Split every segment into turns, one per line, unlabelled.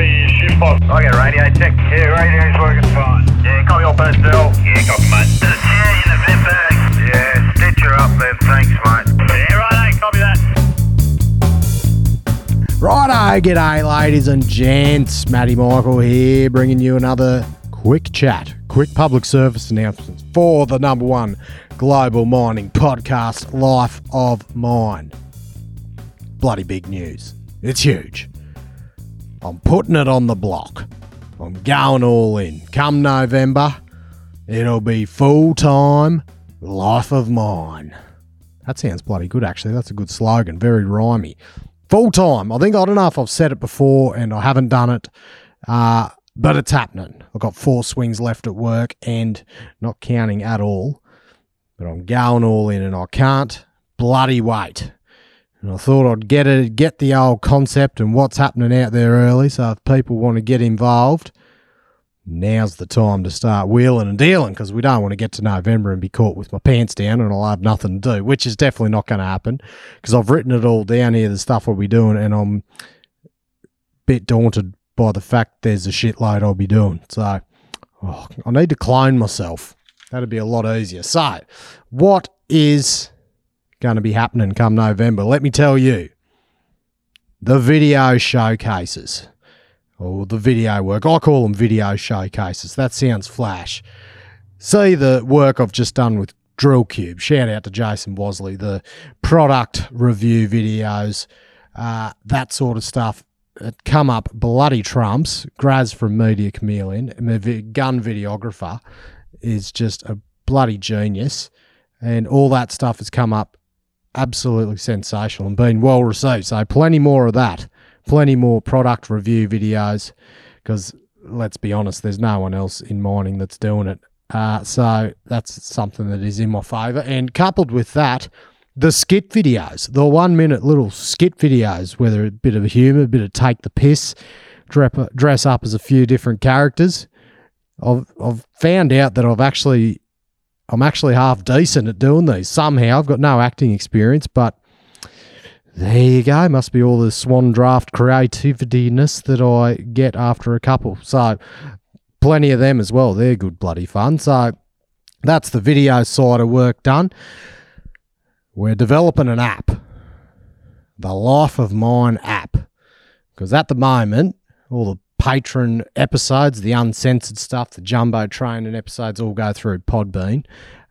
copy shift box.
I get radio check. Yeah, radio's working fine. Yeah, copy all personnel.
Yeah, copy, mate.
There's a chair in the vent bag. Yeah, stitch her up there. Thanks, mate.
Yeah, right, copy that.
Righto, g'day, ladies and gents. Matty Michael here, bringing you another quick chat, quick public service announcements for the number one global mining podcast, Life of Mine. Bloody big news. It's huge. I'm putting it on the block. I'm going all in. Come November, it'll be full time Life of Mine. That sounds bloody good, actually. That's a good slogan. Very rhymey. Full time. I think, I don't know if I've said it before and I haven't done it, uh, but it's happening. I've got four swings left at work and not counting at all, but I'm going all in and I can't bloody wait. And I thought I'd get it, get the old concept and what's happening out there early. So if people want to get involved, now's the time to start wheeling and dealing because we don't want to get to November and be caught with my pants down and I'll have nothing to do, which is definitely not going to happen because I've written it all down here, the stuff we'll be doing, and I'm a bit daunted by the fact there's a shitload I'll be doing. So oh, I need to clone myself. That'd be a lot easier. So, what is going to be happening come November? Let me tell you the video showcases or the video work. I call them video showcases. That sounds flash. See the work I've just done with Drill Cube. Shout out to Jason Bosley. The product review videos, uh, that sort of stuff. It come up bloody trumps. Graz from Media Chameleon, gun videographer, is just a bloody genius, and all that stuff has come up absolutely sensational and been well received. So plenty more of that plenty more product review videos because let's be honest, there's no one else in mining that's doing it. Uh, so that's something that is in my favour. And coupled with that, the skit videos, the one minute little skit videos, whether a bit of humour, a bit of take the piss, dress up as a few different characters. I've, I've found out that I've actually, I'm actually half decent at doing these somehow. I've got no acting experience, but there you go. Must be all the Swan Draught creativityness that I get after a couple. So, plenty of them as well. They're good bloody fun. So, that's the video side of work done. We're developing an app, the Life of Mine app, because at the moment, all the patron episodes, the uncensored stuff, the jumbo train and episodes all go through Podbean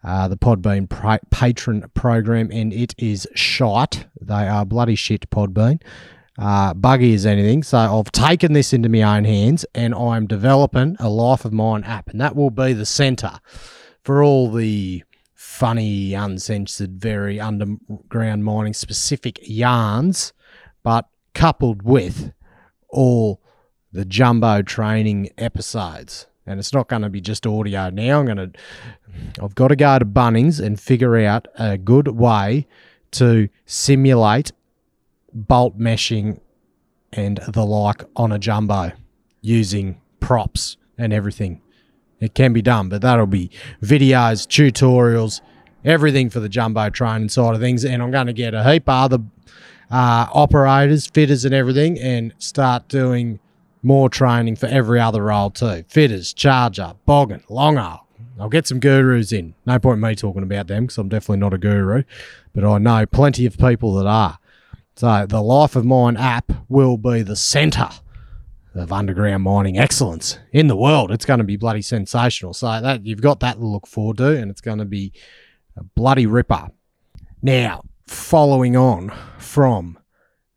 uh, the Podbean pra- patron program, and it is shite. They are bloody shit, Podbean. Uh, buggy as anything. So I've taken this into my own hands and I'm developing a Life of Mine app, and that will be the center for all the funny, uncensored, very underground mining specific yarns, but coupled with all the jumbo training episodes. And it's not going to be just audio now. I'm going to I've got to go to Bunnings and figure out a good way to simulate bolt meshing and the like on a jumbo using props and everything. It can be done, but that'll be videos, tutorials, everything for the jumbo training side of things. And I'm going to get a heap of other uh, operators, fitters, and everything, and start doing more training for every other role too. Fitters, charger, boggin, long arm, I'll get some gurus in. No point in me talking about them because I'm definitely not a guru, but I know plenty of people that are. So the Life of Mine app will be the centre of underground mining excellence in the world. It's going to be bloody sensational. So that you've got that to look forward to, and it's going to be a bloody ripper. Now, following on from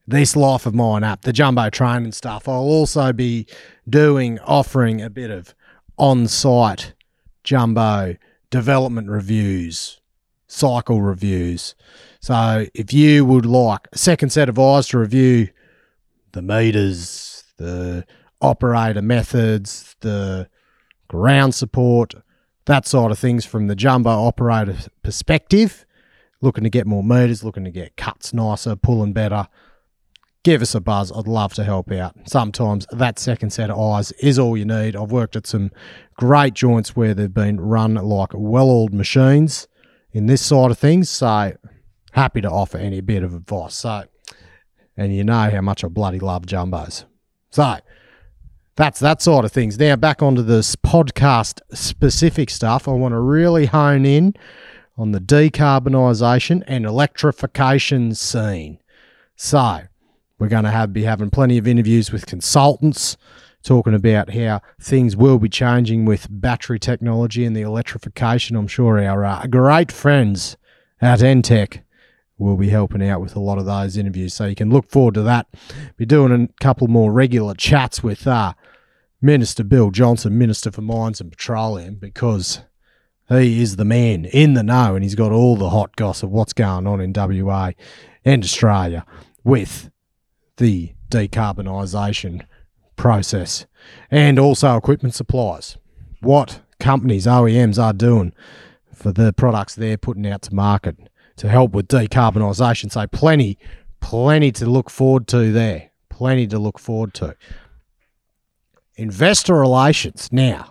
this Life of Mine app, the jumbo train and stuff, I'll also be doing offering a bit of on-site jumbo development reviews, cycle reviews. So if you would like a second set of eyes to review the meters, the operator methods, the ground support, that sort of things from the jumbo operator perspective, looking to get more meters, looking to get cuts nicer, pulling better, give us a buzz. I'd love to help out. Sometimes that second set of eyes is all you need. I've worked at some great joints where they've been run like well oiled machines in this side of things. So happy to offer any bit of advice. So, and you know how much I bloody love jumbos. So, that's that sort of things. Now back onto this podcast specific stuff. I want to really hone in on the decarbonisation and electrification scene. So we're going to have be having plenty of interviews with consultants talking about how things will be changing with battery technology and the electrification. I'm sure our uh, great friends at Entech will be helping out with a lot of those interviews. So you can look forward to that. Be doing a couple more regular chats with uh, Minister Bill Johnston, Minister for Mines and Petroleum, because he is the man in the know and he's got all the hot gossip what's going on in WA and Australia with the decarbonisation process and also equipment suppliers. What companies, OEMs, are doing for the products they're putting out to market to help with decarbonisation. So, plenty, plenty to look forward to there. Plenty to look forward to. Investor relations. Now,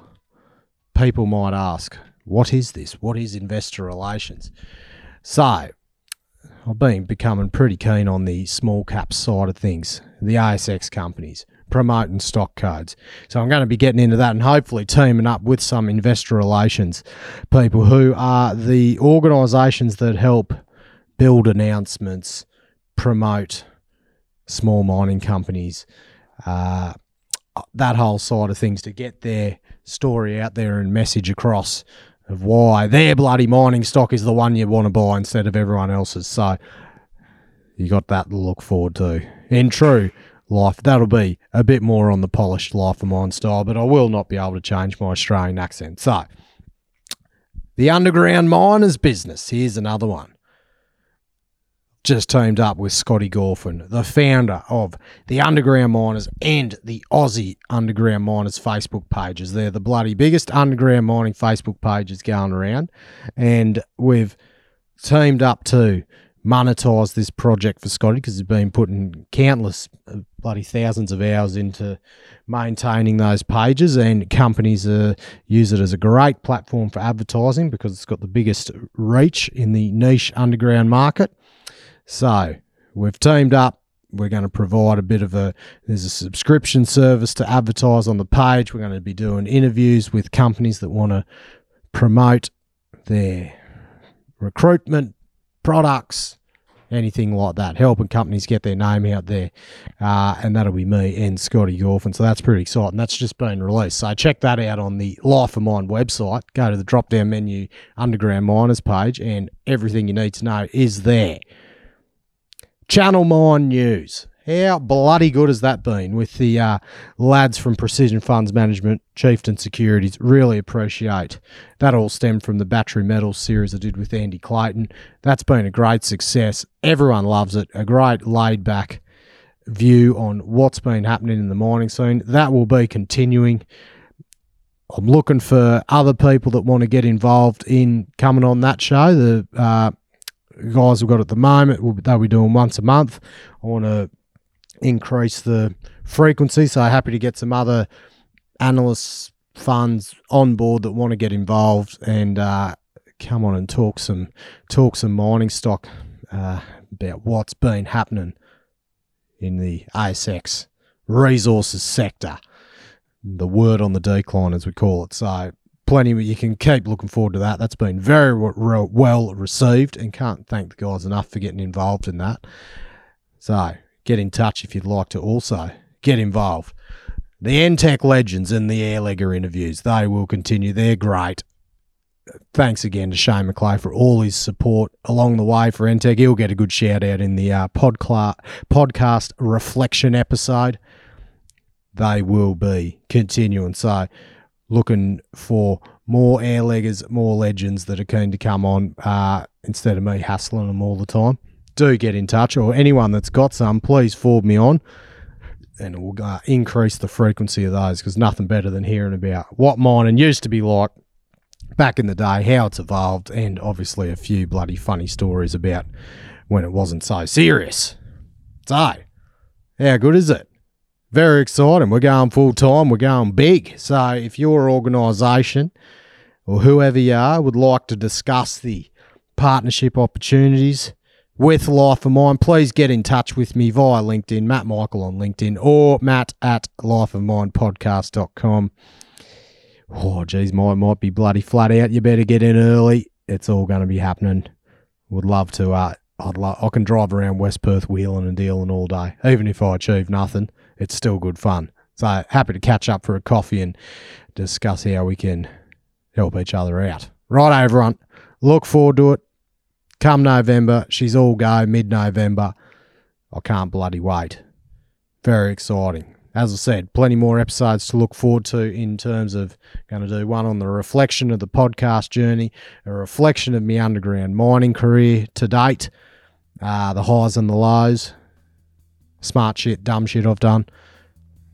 people might ask, what is this? What is investor relations? So, I've been becoming pretty keen on the small cap side of things, the ASX companies promoting stock codes. So I'm going to be getting into that and hopefully teaming up with some investor relations people who are the organisations that help build announcements, promote small mining companies, uh, that whole side of things to get their story out there and message across of why their bloody mining stock is the one you want to buy instead of everyone else's. So you got that to look forward to. In true life, that'll be a bit more on the polished life of mine style, but I will not be able to change my Australian accent. So the underground miners business. Here's another one just teamed up with Scotty Gorfin, the founder of the Underground Miners and the Aussie Underground Miners Facebook pages. They're the bloody biggest underground mining Facebook pages going around. And we've teamed up to monetize this project for Scotty because he's been putting countless uh, bloody thousands of hours into maintaining those pages and companies uh, use it as a great platform for advertising because it's got the biggest reach in the niche underground market so we've teamed up. We're going to provide a bit of a there's a subscription service to advertise on the page. We're going to be doing interviews with companies that want to promote their recruitment products, anything like that, helping companies get their name out there. Uh, and that'll be me and Scotty Gorfin. So that's pretty exciting. That's just been released. So check that out on the Life of Mine website. Go to the drop down menu, Underground Miners page, and everything you need to know is there. Channel 9 News. How bloody good has that been with the uh, lads from Precision Funds Management, Chieftain Securities? Really appreciate that. All stemmed from the battery metals series I did with Andy Clayton. That's been a great success. Everyone loves it. A great laid back view on what's been happening in the mining scene. That will be continuing. I'm looking for other people that want to get involved in coming on that show. The uh, guys we've got at the moment, they'll be doing once a month. I want to increase the frequency, so happy to get some other analysts, funds on board that want to get involved and uh, come on and talk some talk some mining stock uh, about what's been happening in the ASX resources sector. The word on the decline, as we call it. So plenty. But you can keep looking forward to that. That's been very re- well received, and can't thank the guys enough for getting involved in that. So get in touch if you'd like to also get involved. The Entech legends and the Airlegger interviews, they will continue. They're great. Thanks again to Shane McLeay for all his support along the way for Entech. He'll get a good shout out in the uh, podcla- podcast reflection episode. They will be continuing. So looking for more airleggers, more legends that are keen to come on uh, instead of me hassling them all the time. Do get in touch, or anyone that's got some, please forward me on, and we'll uh, increase the frequency of those because nothing better than hearing about what mining used to be like back in the day, how it's evolved, and obviously a few bloody funny stories about when it wasn't so serious. So, how good is it? Very exciting. We're going full time. We're going big. So if your organisation or whoever you are would like to discuss the partnership opportunities with Life of Mine, please get in touch with me via LinkedIn, Matt Michael on LinkedIn, or Matt at lifeofminepodcast.com. Oh, geez, mine might be bloody flat out. You better get in early. It's all going to be happening. Would love to. Uh, I'd I can drive around West Perth wheeling and dealing all day. Even if I achieve nothing, it's still good fun. So happy to catch up for a coffee and discuss how we can help each other out. Right, everyone. Look forward to it. Come November, she's all go mid November. I can't bloody wait. Very exciting. As I said, plenty more episodes to look forward to in terms of going to do one on the reflection of the podcast journey, a reflection of my underground mining career to date, uh, the highs and the lows, smart shit, dumb shit I've done.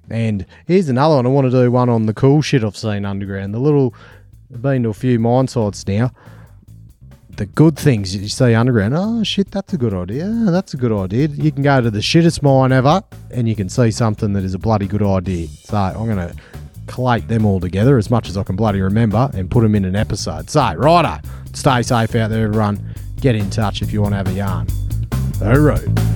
And here's another one. I want to do one on the cool shit I've seen underground. The little, been to a few mine sites now. The good things you see underground. Oh shit, that's a good idea. That's a good idea. You can go to the shittest mine ever, and you can see something that is a bloody good idea. So I'm gonna collate them all together as much as I can bloody remember and put them in an episode. So righto, stay safe out there, everyone. Get in touch if you want to have a yarn. All right.